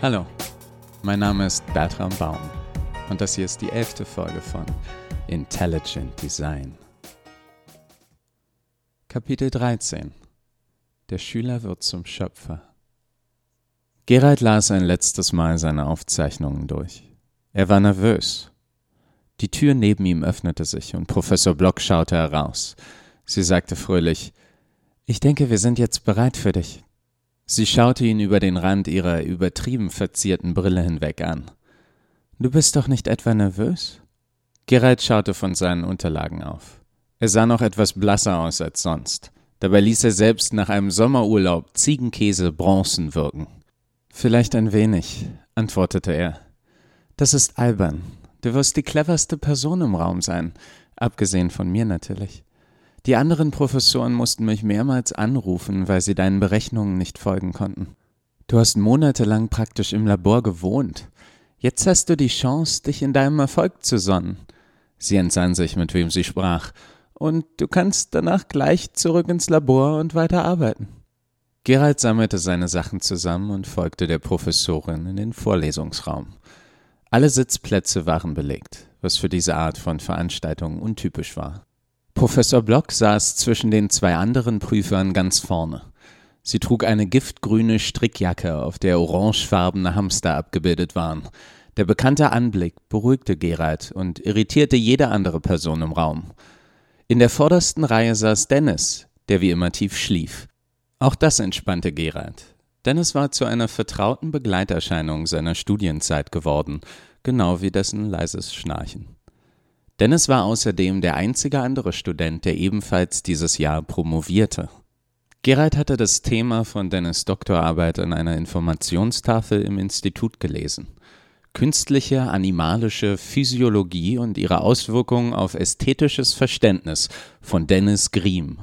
Hallo, mein Name ist Bertram Baum und das hier ist die elfte Folge von Intelligent Design. Kapitel 13 Der Schüler wird zum Schöpfer. Gerald las ein letztes Mal seine Aufzeichnungen durch. Er war nervös. Die Tür neben ihm öffnete sich und Professor Block schaute heraus. Sie sagte fröhlich, ich denke, wir sind jetzt bereit für dich. Sie schaute ihn über den Rand ihrer übertrieben verzierten Brille hinweg an. Du bist doch nicht etwa nervös? Gerald schaute von seinen Unterlagen auf. Er sah noch etwas blasser aus als sonst. Dabei ließ er selbst nach einem Sommerurlaub Ziegenkäse bronzen wirken. Vielleicht ein wenig, antwortete er. Das ist albern. Du wirst die cleverste Person im Raum sein, abgesehen von mir natürlich. Die anderen Professoren mussten mich mehrmals anrufen, weil sie deinen Berechnungen nicht folgen konnten. Du hast monatelang praktisch im Labor gewohnt. Jetzt hast du die Chance, dich in deinem Erfolg zu sonnen. Sie entsann sich, mit wem sie sprach, und du kannst danach gleich zurück ins Labor und weiter arbeiten. Gerald sammelte seine Sachen zusammen und folgte der Professorin in den Vorlesungsraum. Alle Sitzplätze waren belegt, was für diese Art von Veranstaltung untypisch war. Professor Block saß zwischen den zwei anderen Prüfern ganz vorne. Sie trug eine giftgrüne Strickjacke, auf der orangefarbene Hamster abgebildet waren. Der bekannte Anblick beruhigte Gerald und irritierte jede andere Person im Raum. In der vordersten Reihe saß Dennis, der wie immer tief schlief. Auch das entspannte Gerald. Dennis war zu einer vertrauten Begleiterscheinung seiner Studienzeit geworden, genau wie dessen leises Schnarchen. Dennis war außerdem der einzige andere Student, der ebenfalls dieses Jahr promovierte. Gerald hatte das Thema von Dennis Doktorarbeit an einer Informationstafel im Institut gelesen. Künstliche animalische Physiologie und ihre Auswirkungen auf ästhetisches Verständnis von Dennis Griem.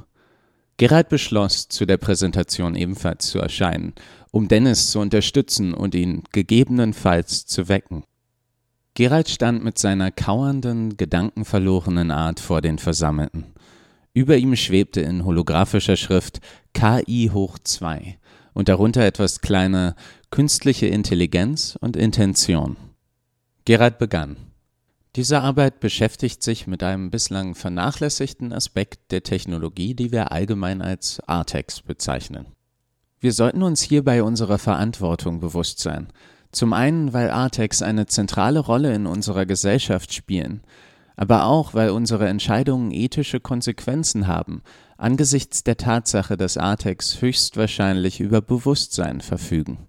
Gerald beschloss, zu der Präsentation ebenfalls zu erscheinen, um Dennis zu unterstützen und ihn gegebenenfalls zu wecken. Gerald stand mit seiner kauernden, gedankenverlorenen Art vor den Versammelten. Über ihm schwebte in holographischer Schrift KI hoch 2 und darunter etwas kleine künstliche Intelligenz und Intention. Gerald begann. Diese Arbeit beschäftigt sich mit einem bislang vernachlässigten Aspekt der Technologie, die wir allgemein als Artex bezeichnen. Wir sollten uns hierbei unserer Verantwortung bewusst sein, zum einen, weil Artex eine zentrale Rolle in unserer Gesellschaft spielen, aber auch, weil unsere Entscheidungen ethische Konsequenzen haben, angesichts der Tatsache, dass Artex höchstwahrscheinlich über Bewusstsein verfügen.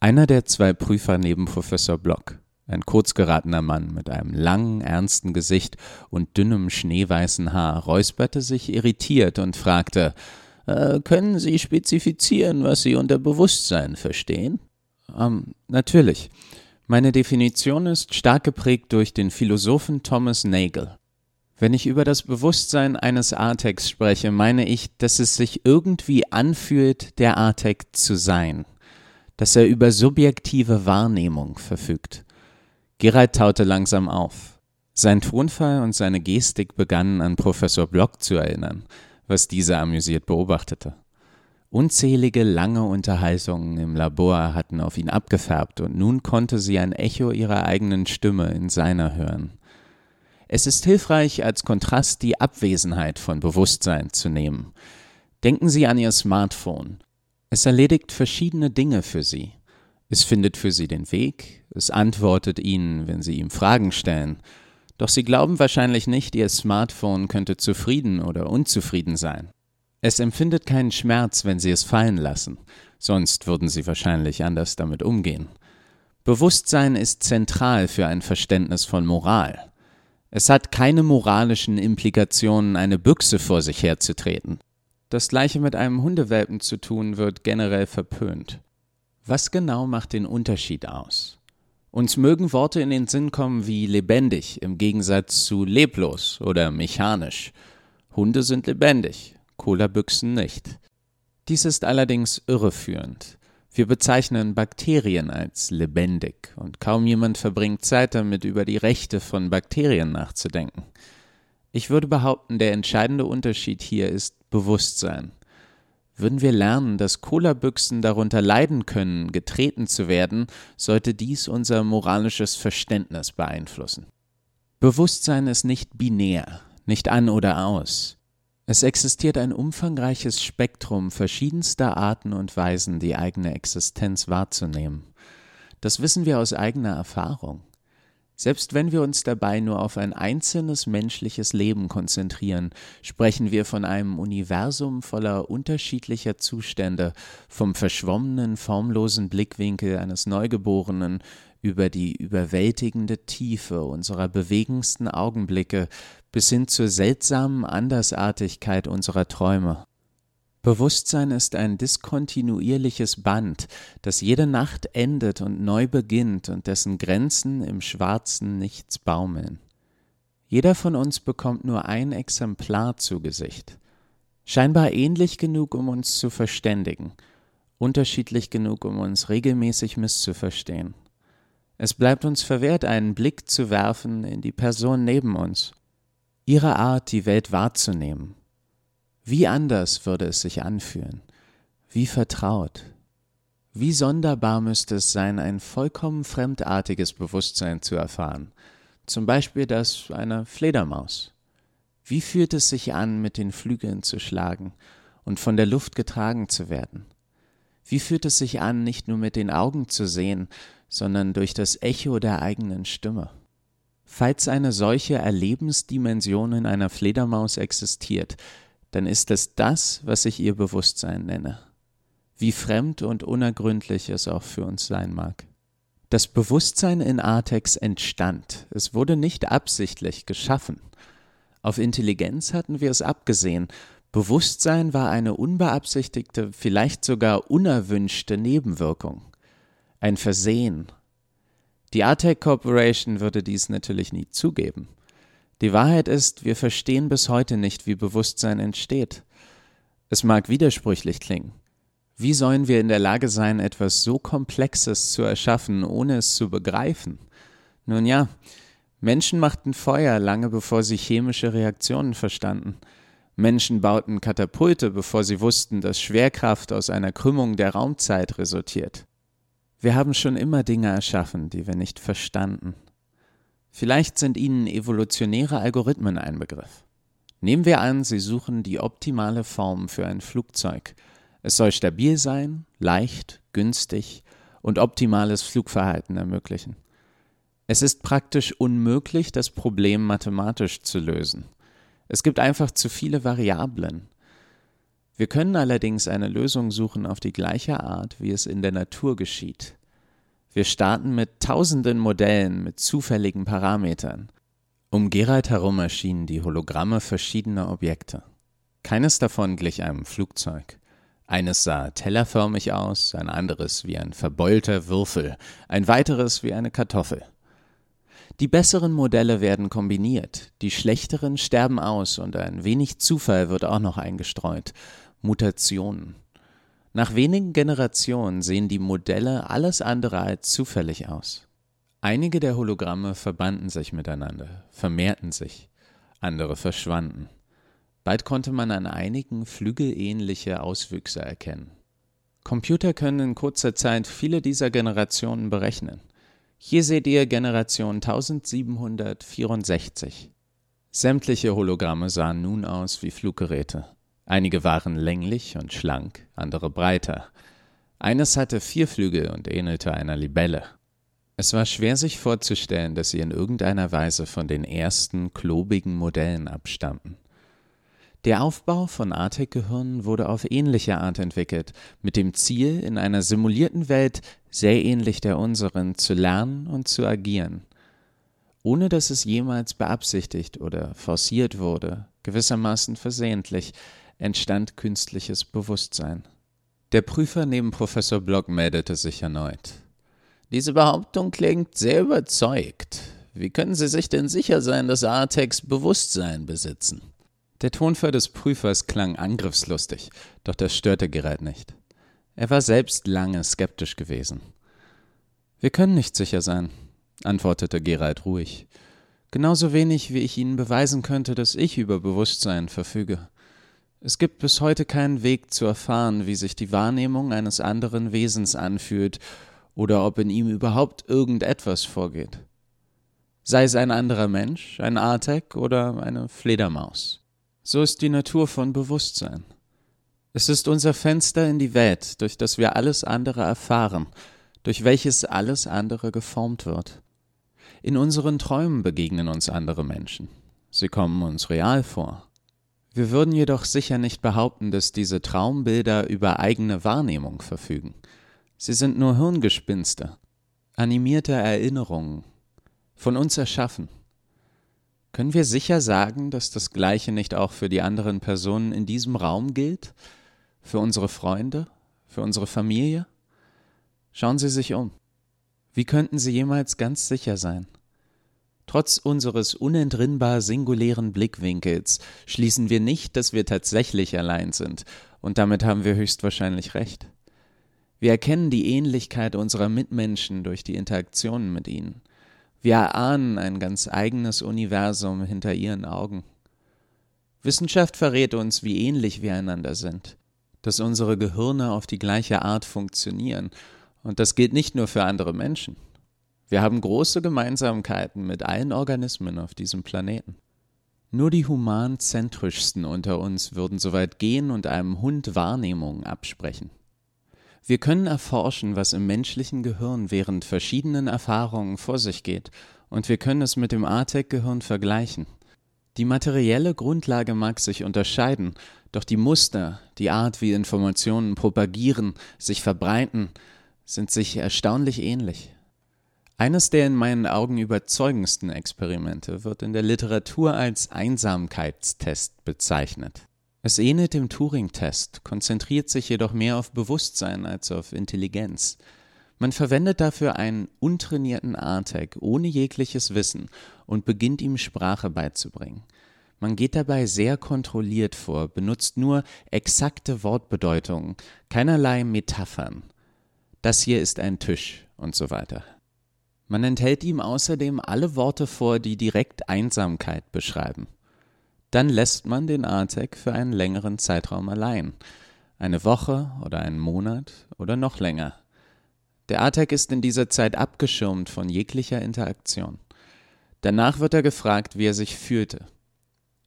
Einer der zwei Prüfer neben Professor Block, ein kurzgeratener Mann mit einem langen, ernsten Gesicht und dünnem, schneeweißen Haar, räusperte sich irritiert und fragte, äh, können Sie spezifizieren, was Sie unter Bewusstsein verstehen? Ähm, natürlich. Meine Definition ist stark geprägt durch den Philosophen Thomas Nagel. Wenn ich über das Bewusstsein eines Artex spreche, meine ich, dass es sich irgendwie anfühlt, der Artex zu sein, dass er über subjektive Wahrnehmung verfügt. Gerald taute langsam auf. Sein Tonfall und seine Gestik begannen an Professor Block zu erinnern, was dieser amüsiert beobachtete. Unzählige lange Unterhaltungen im Labor hatten auf ihn abgefärbt, und nun konnte sie ein Echo ihrer eigenen Stimme in seiner hören. Es ist hilfreich, als Kontrast die Abwesenheit von Bewusstsein zu nehmen. Denken Sie an Ihr Smartphone. Es erledigt verschiedene Dinge für Sie. Es findet für Sie den Weg, es antwortet Ihnen, wenn Sie ihm Fragen stellen. Doch Sie glauben wahrscheinlich nicht, Ihr Smartphone könnte zufrieden oder unzufrieden sein. Es empfindet keinen Schmerz, wenn Sie es fallen lassen, sonst würden Sie wahrscheinlich anders damit umgehen. Bewusstsein ist zentral für ein Verständnis von Moral. Es hat keine moralischen Implikationen, eine Büchse vor sich herzutreten. Das gleiche mit einem Hundewelpen zu tun, wird generell verpönt. Was genau macht den Unterschied aus? Uns mögen Worte in den Sinn kommen wie lebendig im Gegensatz zu leblos oder mechanisch. Hunde sind lebendig, Cola-Büchsen nicht. Dies ist allerdings irreführend. Wir bezeichnen Bakterien als lebendig und kaum jemand verbringt Zeit damit, über die Rechte von Bakterien nachzudenken. Ich würde behaupten, der entscheidende Unterschied hier ist Bewusstsein. Würden wir lernen, dass Cola-Büchsen darunter leiden können, getreten zu werden, sollte dies unser moralisches Verständnis beeinflussen. Bewusstsein ist nicht binär, nicht an oder aus. Es existiert ein umfangreiches Spektrum verschiedenster Arten und Weisen, die eigene Existenz wahrzunehmen. Das wissen wir aus eigener Erfahrung. Selbst wenn wir uns dabei nur auf ein einzelnes menschliches Leben konzentrieren, sprechen wir von einem Universum voller unterschiedlicher Zustände, vom verschwommenen, formlosen Blickwinkel eines Neugeborenen über die überwältigende Tiefe unserer bewegendsten Augenblicke bis hin zur seltsamen Andersartigkeit unserer Träume. Bewusstsein ist ein diskontinuierliches Band, das jede Nacht endet und neu beginnt und dessen Grenzen im schwarzen Nichts baumeln. Jeder von uns bekommt nur ein Exemplar zu Gesicht. Scheinbar ähnlich genug, um uns zu verständigen, unterschiedlich genug, um uns regelmäßig misszuverstehen. Es bleibt uns verwehrt, einen Blick zu werfen in die Person neben uns, ihre Art, die Welt wahrzunehmen, wie anders würde es sich anfühlen? Wie vertraut? Wie sonderbar müsste es sein, ein vollkommen fremdartiges Bewusstsein zu erfahren, zum Beispiel das einer Fledermaus. Wie fühlt es sich an, mit den Flügeln zu schlagen und von der Luft getragen zu werden? Wie fühlt es sich an, nicht nur mit den Augen zu sehen, sondern durch das Echo der eigenen Stimme? Falls eine solche Erlebensdimension in einer Fledermaus existiert, dann ist es das, was ich ihr Bewusstsein nenne. Wie fremd und unergründlich es auch für uns sein mag. Das Bewusstsein in Artex entstand. Es wurde nicht absichtlich geschaffen. Auf Intelligenz hatten wir es abgesehen. Bewusstsein war eine unbeabsichtigte, vielleicht sogar unerwünschte Nebenwirkung. Ein Versehen. Die Artec Corporation würde dies natürlich nie zugeben. Die Wahrheit ist, wir verstehen bis heute nicht, wie Bewusstsein entsteht. Es mag widersprüchlich klingen. Wie sollen wir in der Lage sein, etwas so Komplexes zu erschaffen, ohne es zu begreifen? Nun ja, Menschen machten Feuer lange bevor sie chemische Reaktionen verstanden. Menschen bauten Katapulte, bevor sie wussten, dass Schwerkraft aus einer Krümmung der Raumzeit resultiert. Wir haben schon immer Dinge erschaffen, die wir nicht verstanden. Vielleicht sind Ihnen evolutionäre Algorithmen ein Begriff. Nehmen wir an, Sie suchen die optimale Form für ein Flugzeug. Es soll stabil sein, leicht, günstig und optimales Flugverhalten ermöglichen. Es ist praktisch unmöglich, das Problem mathematisch zu lösen. Es gibt einfach zu viele Variablen. Wir können allerdings eine Lösung suchen auf die gleiche Art, wie es in der Natur geschieht. Wir starten mit tausenden Modellen mit zufälligen Parametern. Um Gerald herum erschienen die Hologramme verschiedener Objekte. Keines davon glich einem Flugzeug. Eines sah tellerförmig aus, ein anderes wie ein verbeulter Würfel, ein weiteres wie eine Kartoffel. Die besseren Modelle werden kombiniert, die schlechteren sterben aus und ein wenig Zufall wird auch noch eingestreut. Mutationen. Nach wenigen Generationen sehen die Modelle alles andere als zufällig aus. Einige der Hologramme verbanden sich miteinander, vermehrten sich, andere verschwanden. Bald konnte man an einigen flügelähnliche Auswüchse erkennen. Computer können in kurzer Zeit viele dieser Generationen berechnen. Hier seht ihr Generation 1764. Sämtliche Hologramme sahen nun aus wie Fluggeräte. Einige waren länglich und schlank, andere breiter. Eines hatte vier Flügel und ähnelte einer Libelle. Es war schwer sich vorzustellen, dass sie in irgendeiner Weise von den ersten klobigen Modellen abstammten. Der Aufbau von Artek-Gehirnen wurde auf ähnliche Art entwickelt, mit dem Ziel, in einer simulierten Welt, sehr ähnlich der unseren, zu lernen und zu agieren, ohne dass es jemals beabsichtigt oder forciert wurde, gewissermaßen versehentlich, entstand künstliches Bewusstsein. Der Prüfer neben Professor Block meldete sich erneut. Diese Behauptung klingt sehr überzeugt. Wie können Sie sich denn sicher sein, dass Artex Bewusstsein besitzen? Der Tonfall des Prüfers klang angriffslustig, doch das störte Gerald nicht. Er war selbst lange skeptisch gewesen. Wir können nicht sicher sein, antwortete Gerald ruhig. Genauso wenig, wie ich Ihnen beweisen könnte, dass ich über Bewusstsein verfüge. Es gibt bis heute keinen Weg zu erfahren, wie sich die Wahrnehmung eines anderen Wesens anfühlt oder ob in ihm überhaupt irgendetwas vorgeht. Sei es ein anderer Mensch, ein Artek oder eine Fledermaus. So ist die Natur von Bewusstsein. Es ist unser Fenster in die Welt, durch das wir alles andere erfahren, durch welches alles andere geformt wird. In unseren Träumen begegnen uns andere Menschen. Sie kommen uns real vor. Wir würden jedoch sicher nicht behaupten, dass diese Traumbilder über eigene Wahrnehmung verfügen. Sie sind nur Hirngespinste, animierte Erinnerungen, von uns erschaffen. Können wir sicher sagen, dass das Gleiche nicht auch für die anderen Personen in diesem Raum gilt? Für unsere Freunde? Für unsere Familie? Schauen Sie sich um. Wie könnten Sie jemals ganz sicher sein? Trotz unseres unentrinnbar singulären Blickwinkels schließen wir nicht, dass wir tatsächlich allein sind, und damit haben wir höchstwahrscheinlich recht. Wir erkennen die Ähnlichkeit unserer Mitmenschen durch die Interaktionen mit ihnen. Wir erahnen ein ganz eigenes Universum hinter ihren Augen. Wissenschaft verrät uns, wie ähnlich wir einander sind, dass unsere Gehirne auf die gleiche Art funktionieren, und das gilt nicht nur für andere Menschen. Wir haben große Gemeinsamkeiten mit allen Organismen auf diesem Planeten. Nur die humanzentrischsten unter uns würden so weit gehen und einem Hund Wahrnehmung absprechen. Wir können erforschen, was im menschlichen Gehirn während verschiedenen Erfahrungen vor sich geht, und wir können es mit dem ATEC-Gehirn vergleichen. Die materielle Grundlage mag sich unterscheiden, doch die Muster, die Art, wie Informationen propagieren, sich verbreiten, sind sich erstaunlich ähnlich. Eines der in meinen Augen überzeugendsten Experimente wird in der Literatur als Einsamkeitstest bezeichnet. Es ähnelt dem Turing-Test, konzentriert sich jedoch mehr auf Bewusstsein als auf Intelligenz. Man verwendet dafür einen untrainierten Artec ohne jegliches Wissen und beginnt ihm Sprache beizubringen. Man geht dabei sehr kontrolliert vor, benutzt nur exakte Wortbedeutungen, keinerlei Metaphern. Das hier ist ein Tisch und so weiter. Man enthält ihm außerdem alle Worte vor, die direkt Einsamkeit beschreiben. Dann lässt man den Artec für einen längeren Zeitraum allein. Eine Woche oder einen Monat oder noch länger. Der Artec ist in dieser Zeit abgeschirmt von jeglicher Interaktion. Danach wird er gefragt, wie er sich fühlte.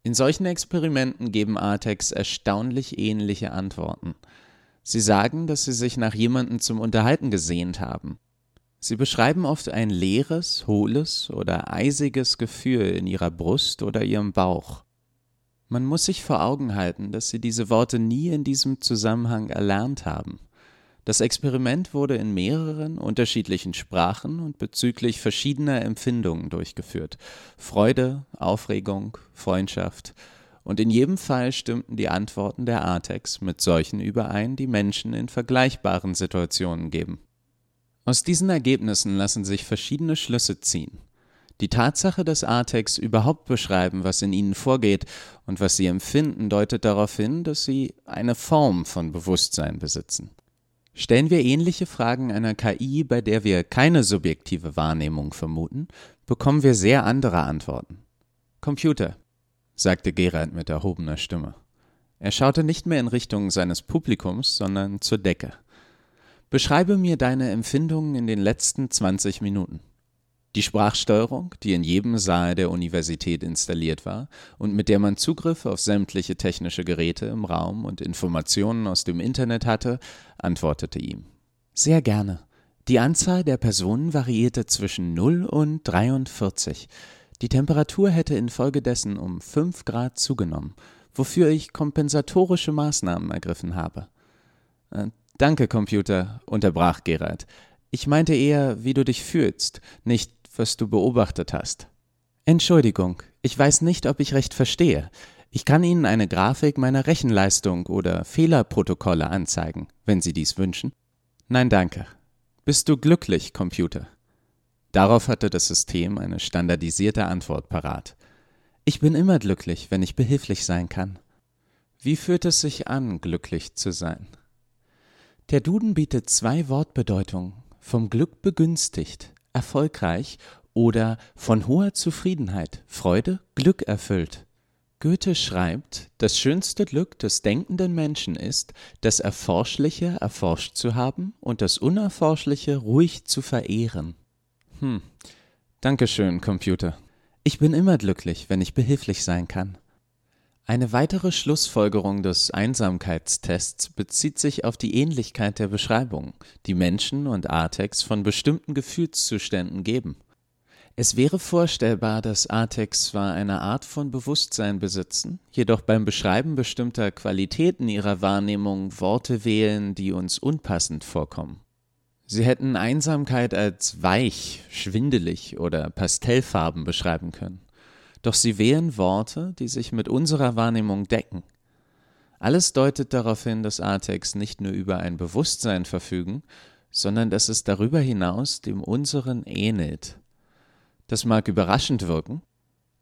In solchen Experimenten geben Artex erstaunlich ähnliche Antworten. Sie sagen, dass sie sich nach jemandem zum Unterhalten gesehnt haben, Sie beschreiben oft ein leeres, hohles oder eisiges Gefühl in ihrer Brust oder ihrem Bauch. Man muss sich vor Augen halten, dass sie diese Worte nie in diesem Zusammenhang erlernt haben. Das Experiment wurde in mehreren unterschiedlichen Sprachen und bezüglich verschiedener Empfindungen durchgeführt. Freude, Aufregung, Freundschaft. Und in jedem Fall stimmten die Antworten der Artex mit solchen überein, die Menschen in vergleichbaren Situationen geben. Aus diesen Ergebnissen lassen sich verschiedene Schlüsse ziehen. Die Tatsache, dass Artex überhaupt beschreiben, was in ihnen vorgeht und was sie empfinden, deutet darauf hin, dass sie eine Form von Bewusstsein besitzen. Stellen wir ähnliche Fragen einer KI, bei der wir keine subjektive Wahrnehmung vermuten, bekommen wir sehr andere Antworten. Computer, sagte Gerald mit erhobener Stimme. Er schaute nicht mehr in Richtung seines Publikums, sondern zur Decke. Beschreibe mir deine Empfindungen in den letzten 20 Minuten. Die Sprachsteuerung, die in jedem Saal der Universität installiert war und mit der man Zugriff auf sämtliche technische Geräte im Raum und Informationen aus dem Internet hatte, antwortete ihm. Sehr gerne. Die Anzahl der Personen variierte zwischen 0 und 43. Die Temperatur hätte infolgedessen um 5 Grad zugenommen, wofür ich kompensatorische Maßnahmen ergriffen habe. Danke, Computer, unterbrach Gerald. Ich meinte eher, wie du dich fühlst, nicht, was du beobachtet hast. Entschuldigung, ich weiß nicht, ob ich recht verstehe. Ich kann Ihnen eine Grafik meiner Rechenleistung oder Fehlerprotokolle anzeigen, wenn Sie dies wünschen. Nein, danke. Bist du glücklich, Computer? Darauf hatte das System eine standardisierte Antwort parat. Ich bin immer glücklich, wenn ich behilflich sein kann. Wie fühlt es sich an, glücklich zu sein? Der Duden bietet zwei Wortbedeutungen: vom Glück begünstigt, erfolgreich oder von hoher Zufriedenheit, Freude, Glück erfüllt. Goethe schreibt, das schönste Glück des denkenden Menschen ist, das Erforschliche erforscht zu haben und das Unerforschliche ruhig zu verehren. Hm, Dankeschön, Computer. Ich bin immer glücklich, wenn ich behilflich sein kann. Eine weitere Schlussfolgerung des Einsamkeitstests bezieht sich auf die Ähnlichkeit der Beschreibung, die Menschen und Artex von bestimmten Gefühlszuständen geben. Es wäre vorstellbar, dass Artex zwar eine Art von Bewusstsein besitzen, jedoch beim Beschreiben bestimmter Qualitäten ihrer Wahrnehmung Worte wählen, die uns unpassend vorkommen. Sie hätten Einsamkeit als weich, schwindelig oder pastellfarben beschreiben können. Doch sie wählen Worte, die sich mit unserer Wahrnehmung decken. Alles deutet darauf hin, dass Artex nicht nur über ein Bewusstsein verfügen, sondern dass es darüber hinaus dem unseren ähnelt. Das mag überraschend wirken.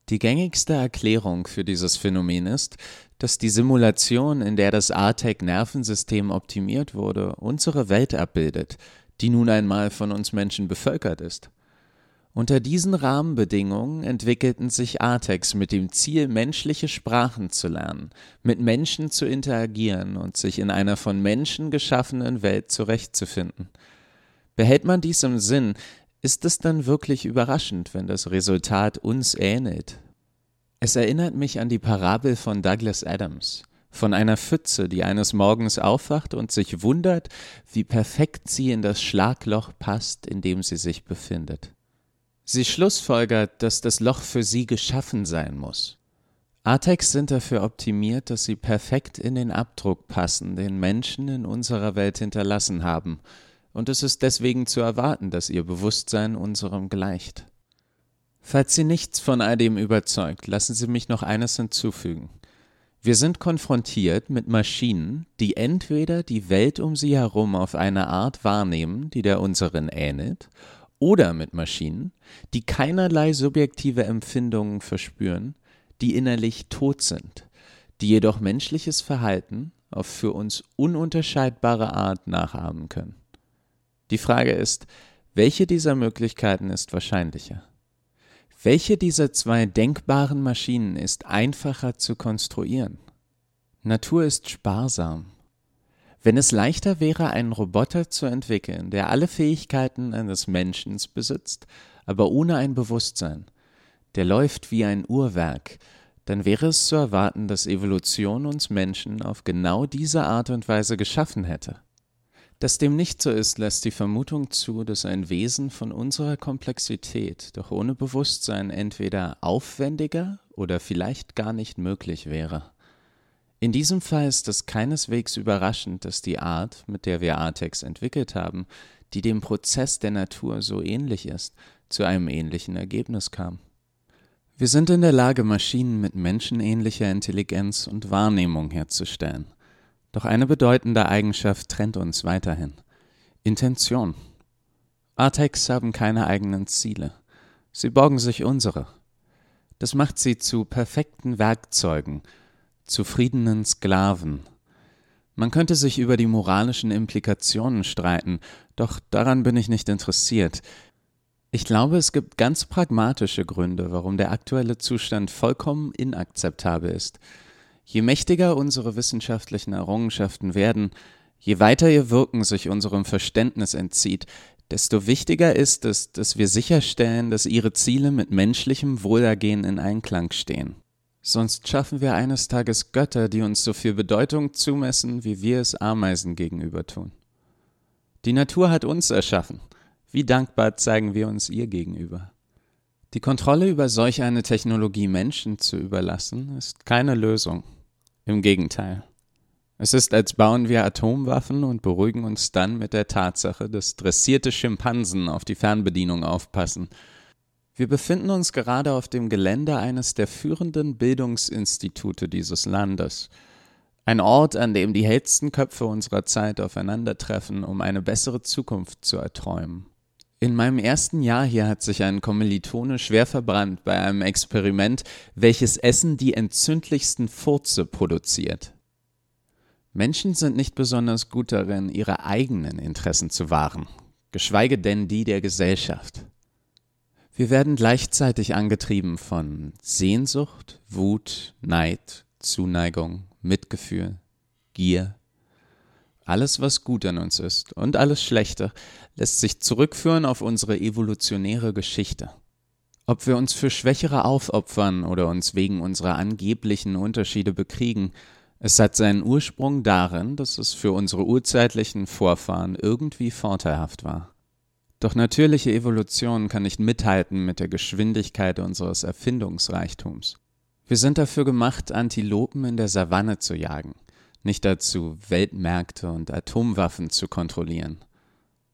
Die gängigste Erklärung für dieses Phänomen ist, dass die Simulation, in der das ARTEC-Nervensystem optimiert wurde, unsere Welt abbildet, die nun einmal von uns Menschen bevölkert ist. Unter diesen Rahmenbedingungen entwickelten sich Artex mit dem Ziel, menschliche Sprachen zu lernen, mit Menschen zu interagieren und sich in einer von Menschen geschaffenen Welt zurechtzufinden. Behält man dies im Sinn, ist es dann wirklich überraschend, wenn das Resultat uns ähnelt. Es erinnert mich an die Parabel von Douglas Adams von einer Pfütze, die eines Morgens aufwacht und sich wundert, wie perfekt sie in das Schlagloch passt, in dem sie sich befindet. Sie schlussfolgert, dass das Loch für sie geschaffen sein muss. Artex sind dafür optimiert, dass sie perfekt in den Abdruck passen, den Menschen in unserer Welt hinterlassen haben, und es ist deswegen zu erwarten, dass ihr Bewusstsein unserem gleicht. Falls Sie nichts von all dem überzeugt, lassen Sie mich noch eines hinzufügen. Wir sind konfrontiert mit Maschinen, die entweder die Welt um sie herum auf eine Art wahrnehmen, die der unseren ähnelt, oder mit Maschinen, die keinerlei subjektive Empfindungen verspüren, die innerlich tot sind, die jedoch menschliches Verhalten auf für uns ununterscheidbare Art nachahmen können. Die Frage ist, welche dieser Möglichkeiten ist wahrscheinlicher? Welche dieser zwei denkbaren Maschinen ist einfacher zu konstruieren? Natur ist sparsam. Wenn es leichter wäre, einen Roboter zu entwickeln, der alle Fähigkeiten eines Menschen besitzt, aber ohne ein Bewusstsein, der läuft wie ein Uhrwerk, dann wäre es zu erwarten, dass Evolution uns Menschen auf genau diese Art und Weise geschaffen hätte. Dass dem nicht so ist, lässt die Vermutung zu, dass ein Wesen von unserer Komplexität, doch ohne Bewusstsein, entweder aufwendiger oder vielleicht gar nicht möglich wäre. In diesem Fall ist es keineswegs überraschend, dass die Art, mit der wir Artex entwickelt haben, die dem Prozess der Natur so ähnlich ist, zu einem ähnlichen Ergebnis kam. Wir sind in der Lage, Maschinen mit menschenähnlicher Intelligenz und Wahrnehmung herzustellen – doch eine bedeutende Eigenschaft trennt uns weiterhin. Intention. Artex haben keine eigenen Ziele. Sie borgen sich unsere. Das macht sie zu perfekten Werkzeugen, zufriedenen Sklaven. Man könnte sich über die moralischen Implikationen streiten, doch daran bin ich nicht interessiert. Ich glaube, es gibt ganz pragmatische Gründe, warum der aktuelle Zustand vollkommen inakzeptabel ist. Je mächtiger unsere wissenschaftlichen Errungenschaften werden, je weiter ihr Wirken sich unserem Verständnis entzieht, desto wichtiger ist es, dass wir sicherstellen, dass ihre Ziele mit menschlichem Wohlergehen in Einklang stehen. Sonst schaffen wir eines Tages Götter, die uns so viel Bedeutung zumessen, wie wir es Ameisen gegenüber tun. Die Natur hat uns erschaffen. Wie dankbar zeigen wir uns ihr gegenüber? Die Kontrolle über solch eine Technologie Menschen zu überlassen, ist keine Lösung. Im Gegenteil. Es ist, als bauen wir Atomwaffen und beruhigen uns dann mit der Tatsache, dass dressierte Schimpansen auf die Fernbedienung aufpassen. Wir befinden uns gerade auf dem Gelände eines der führenden Bildungsinstitute dieses Landes. Ein Ort, an dem die hellsten Köpfe unserer Zeit aufeinandertreffen, um eine bessere Zukunft zu erträumen. In meinem ersten Jahr hier hat sich ein Kommilitone schwer verbrannt bei einem Experiment, welches Essen die entzündlichsten Furze produziert. Menschen sind nicht besonders gut darin, ihre eigenen Interessen zu wahren, geschweige denn die der Gesellschaft. Wir werden gleichzeitig angetrieben von Sehnsucht, Wut, Neid, Zuneigung, Mitgefühl, Gier. Alles, was gut an uns ist und alles Schlechte, lässt sich zurückführen auf unsere evolutionäre Geschichte. Ob wir uns für Schwächere aufopfern oder uns wegen unserer angeblichen Unterschiede bekriegen, es hat seinen Ursprung darin, dass es für unsere urzeitlichen Vorfahren irgendwie vorteilhaft war. Doch natürliche Evolution kann nicht mithalten mit der Geschwindigkeit unseres Erfindungsreichtums. Wir sind dafür gemacht, Antilopen in der Savanne zu jagen, nicht dazu, Weltmärkte und Atomwaffen zu kontrollieren.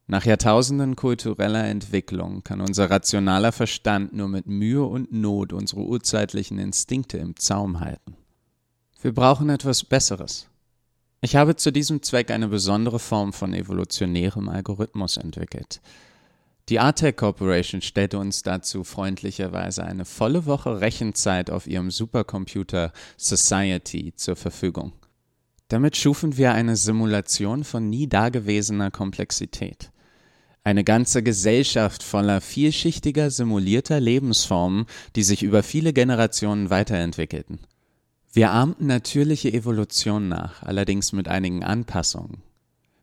Nach Jahrtausenden kultureller Entwicklung kann unser rationaler Verstand nur mit Mühe und Not unsere urzeitlichen Instinkte im Zaum halten. Wir brauchen etwas Besseres. Ich habe zu diesem Zweck eine besondere Form von evolutionärem Algorithmus entwickelt, die Artec Corporation stellte uns dazu freundlicherweise eine volle Woche Rechenzeit auf ihrem Supercomputer Society zur Verfügung. Damit schufen wir eine Simulation von nie dagewesener Komplexität. Eine ganze Gesellschaft voller vielschichtiger simulierter Lebensformen, die sich über viele Generationen weiterentwickelten. Wir ahmten natürliche Evolution nach, allerdings mit einigen Anpassungen.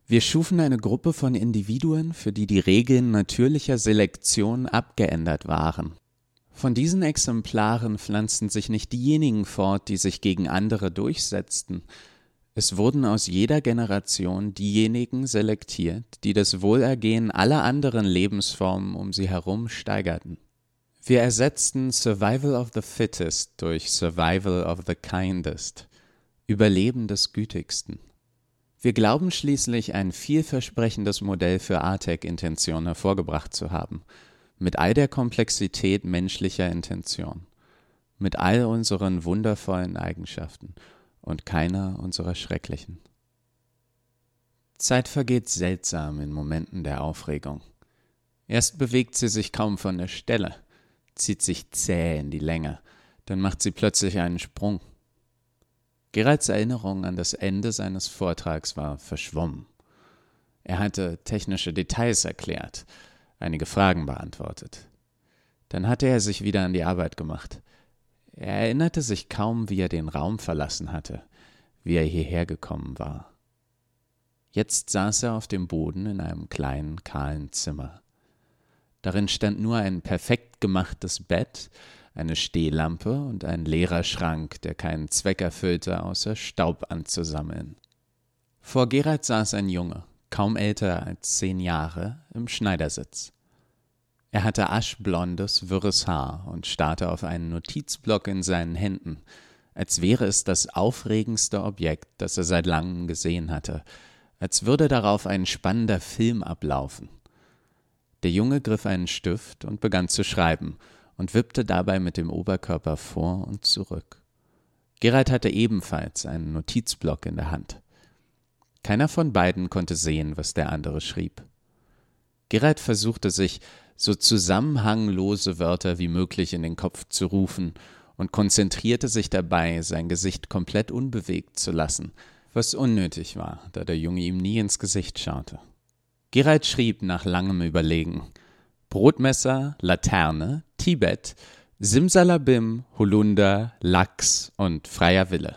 Wir schufen eine Gruppe von Individuen, für die die Regeln natürlicher Selektion abgeändert waren. Von diesen Exemplaren pflanzten sich nicht diejenigen fort, die sich gegen andere durchsetzten, es wurden aus jeder Generation diejenigen selektiert, die das Wohlergehen aller anderen Lebensformen um sie herum steigerten. Wir ersetzten Survival of the Fittest durch Survival of the Kindest, Überleben des Gütigsten. Wir glauben schließlich, ein vielversprechendes Modell für ATEC-Intention hervorgebracht zu haben, mit all der Komplexität menschlicher Intention, mit all unseren wundervollen Eigenschaften. Und keiner unserer schrecklichen. Zeit vergeht seltsam in Momenten der Aufregung. Erst bewegt sie sich kaum von der Stelle, zieht sich zäh in die Länge, dann macht sie plötzlich einen Sprung Geralds Erinnerung an das Ende seines Vortrags war verschwommen. Er hatte technische Details erklärt, einige Fragen beantwortet. Dann hatte er sich wieder an die Arbeit gemacht. Er erinnerte sich kaum, wie er den Raum verlassen hatte, wie er hierher gekommen war. Jetzt saß er auf dem Boden in einem kleinen, kahlen Zimmer. Darin stand nur ein perfekt gemachtes Bett, eine Stehlampe und ein leerer Schrank, der keinen Zweck erfüllte, außer Staub anzusammeln. Vor Gerald saß ein Junge, kaum älter als zehn Jahre, im Schneidersitz. Er hatte aschblondes, wirres Haar und starrte auf einen Notizblock in seinen Händen, als wäre es das aufregendste Objekt, das er seit langem gesehen hatte, als würde darauf ein spannender Film ablaufen. Der Junge griff einen Stift und begann zu schreiben, und wippte dabei mit dem Oberkörper vor und zurück. Gerald hatte ebenfalls einen Notizblock in der Hand. Keiner von beiden konnte sehen, was der andere schrieb. Gerald versuchte sich, so zusammenhanglose Wörter wie möglich in den Kopf zu rufen und konzentrierte sich dabei, sein Gesicht komplett unbewegt zu lassen, was unnötig war, da der Junge ihm nie ins Gesicht schaute. Gerald schrieb nach langem Überlegen Brotmesser, Laterne, Tibet, Simsalabim, Holunder, Lachs und freier Wille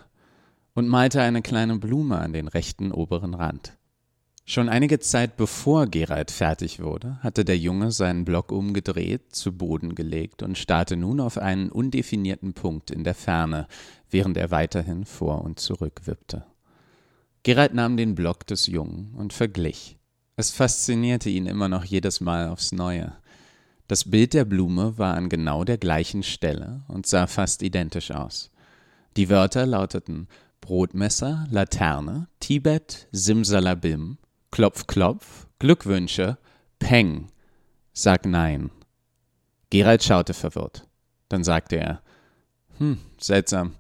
und malte eine kleine Blume an den rechten oberen Rand. Schon einige Zeit bevor Gerald fertig wurde, hatte der Junge seinen Block umgedreht, zu Boden gelegt und starrte nun auf einen undefinierten Punkt in der Ferne, während er weiterhin vor und zurück wippte. Gerald nahm den Block des Jungen und verglich. Es faszinierte ihn immer noch jedes Mal aufs Neue. Das Bild der Blume war an genau der gleichen Stelle und sah fast identisch aus. Die Wörter lauteten Brotmesser, Laterne, Tibet, Simsalabim, Klopf, Klopf, Glückwünsche, Peng, sag nein. Gerald schaute verwirrt. Dann sagte er, hm, seltsam.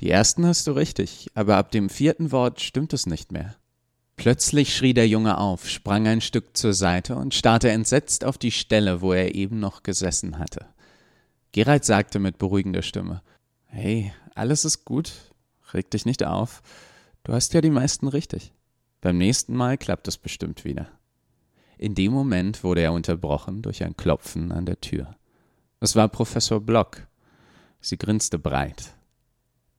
Die ersten hast du richtig, aber ab dem vierten Wort stimmt es nicht mehr. Plötzlich schrie der Junge auf, sprang ein Stück zur Seite und starrte entsetzt auf die Stelle, wo er eben noch gesessen hatte. Gerald sagte mit beruhigender Stimme Hey, alles ist gut, reg dich nicht auf, du hast ja die meisten richtig. Beim nächsten Mal klappt es bestimmt wieder. In dem Moment wurde er unterbrochen durch ein Klopfen an der Tür. Es war Professor Block. Sie grinste breit.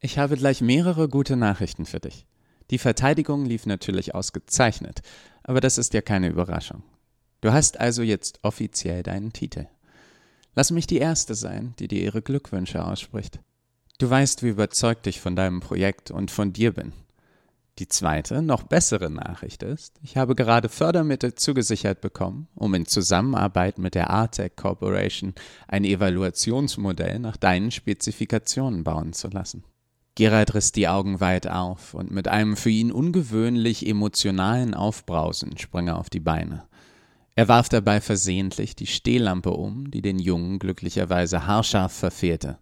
Ich habe gleich mehrere gute Nachrichten für dich. Die Verteidigung lief natürlich ausgezeichnet, aber das ist ja keine Überraschung. Du hast also jetzt offiziell deinen Titel. Lass mich die Erste sein, die dir ihre Glückwünsche ausspricht. Du weißt, wie überzeugt ich von deinem Projekt und von dir bin. Die zweite, noch bessere Nachricht ist, ich habe gerade Fördermittel zugesichert bekommen, um in Zusammenarbeit mit der Artec Corporation ein Evaluationsmodell nach deinen Spezifikationen bauen zu lassen. Gerald riss die Augen weit auf und mit einem für ihn ungewöhnlich emotionalen Aufbrausen sprang er auf die Beine. Er warf dabei versehentlich die Stehlampe um, die den Jungen glücklicherweise haarscharf verfehlte.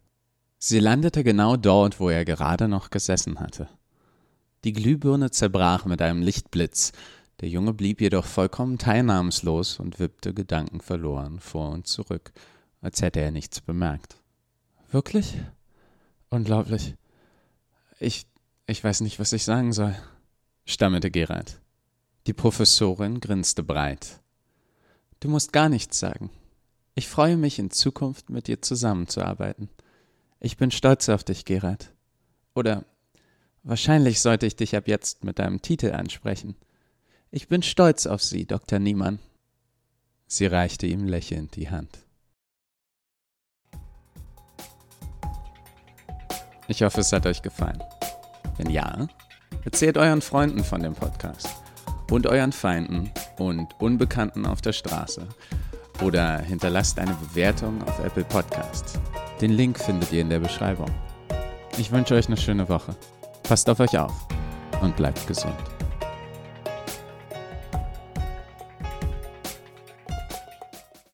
Sie landete genau dort, wo er gerade noch gesessen hatte. Die Glühbirne zerbrach mit einem Lichtblitz, der Junge blieb jedoch vollkommen teilnahmslos und wippte gedankenverloren vor und zurück, als hätte er nichts bemerkt. Wirklich? Unglaublich. Ich, ich weiß nicht, was ich sagen soll, stammelte Gerald. Die Professorin grinste breit. Du musst gar nichts sagen. Ich freue mich, in Zukunft mit dir zusammenzuarbeiten. Ich bin stolz auf dich, Gerald. Oder Wahrscheinlich sollte ich dich ab jetzt mit deinem Titel ansprechen. Ich bin stolz auf Sie, Dr. Niemann. Sie reichte ihm lächelnd die Hand. Ich hoffe, es hat euch gefallen. Wenn ja, erzählt euren Freunden von dem Podcast und euren Feinden und Unbekannten auf der Straße oder hinterlasst eine Bewertung auf Apple Podcasts. Den Link findet ihr in der Beschreibung. Ich wünsche euch eine schöne Woche. Passt auf euch auf und bleibt gesund.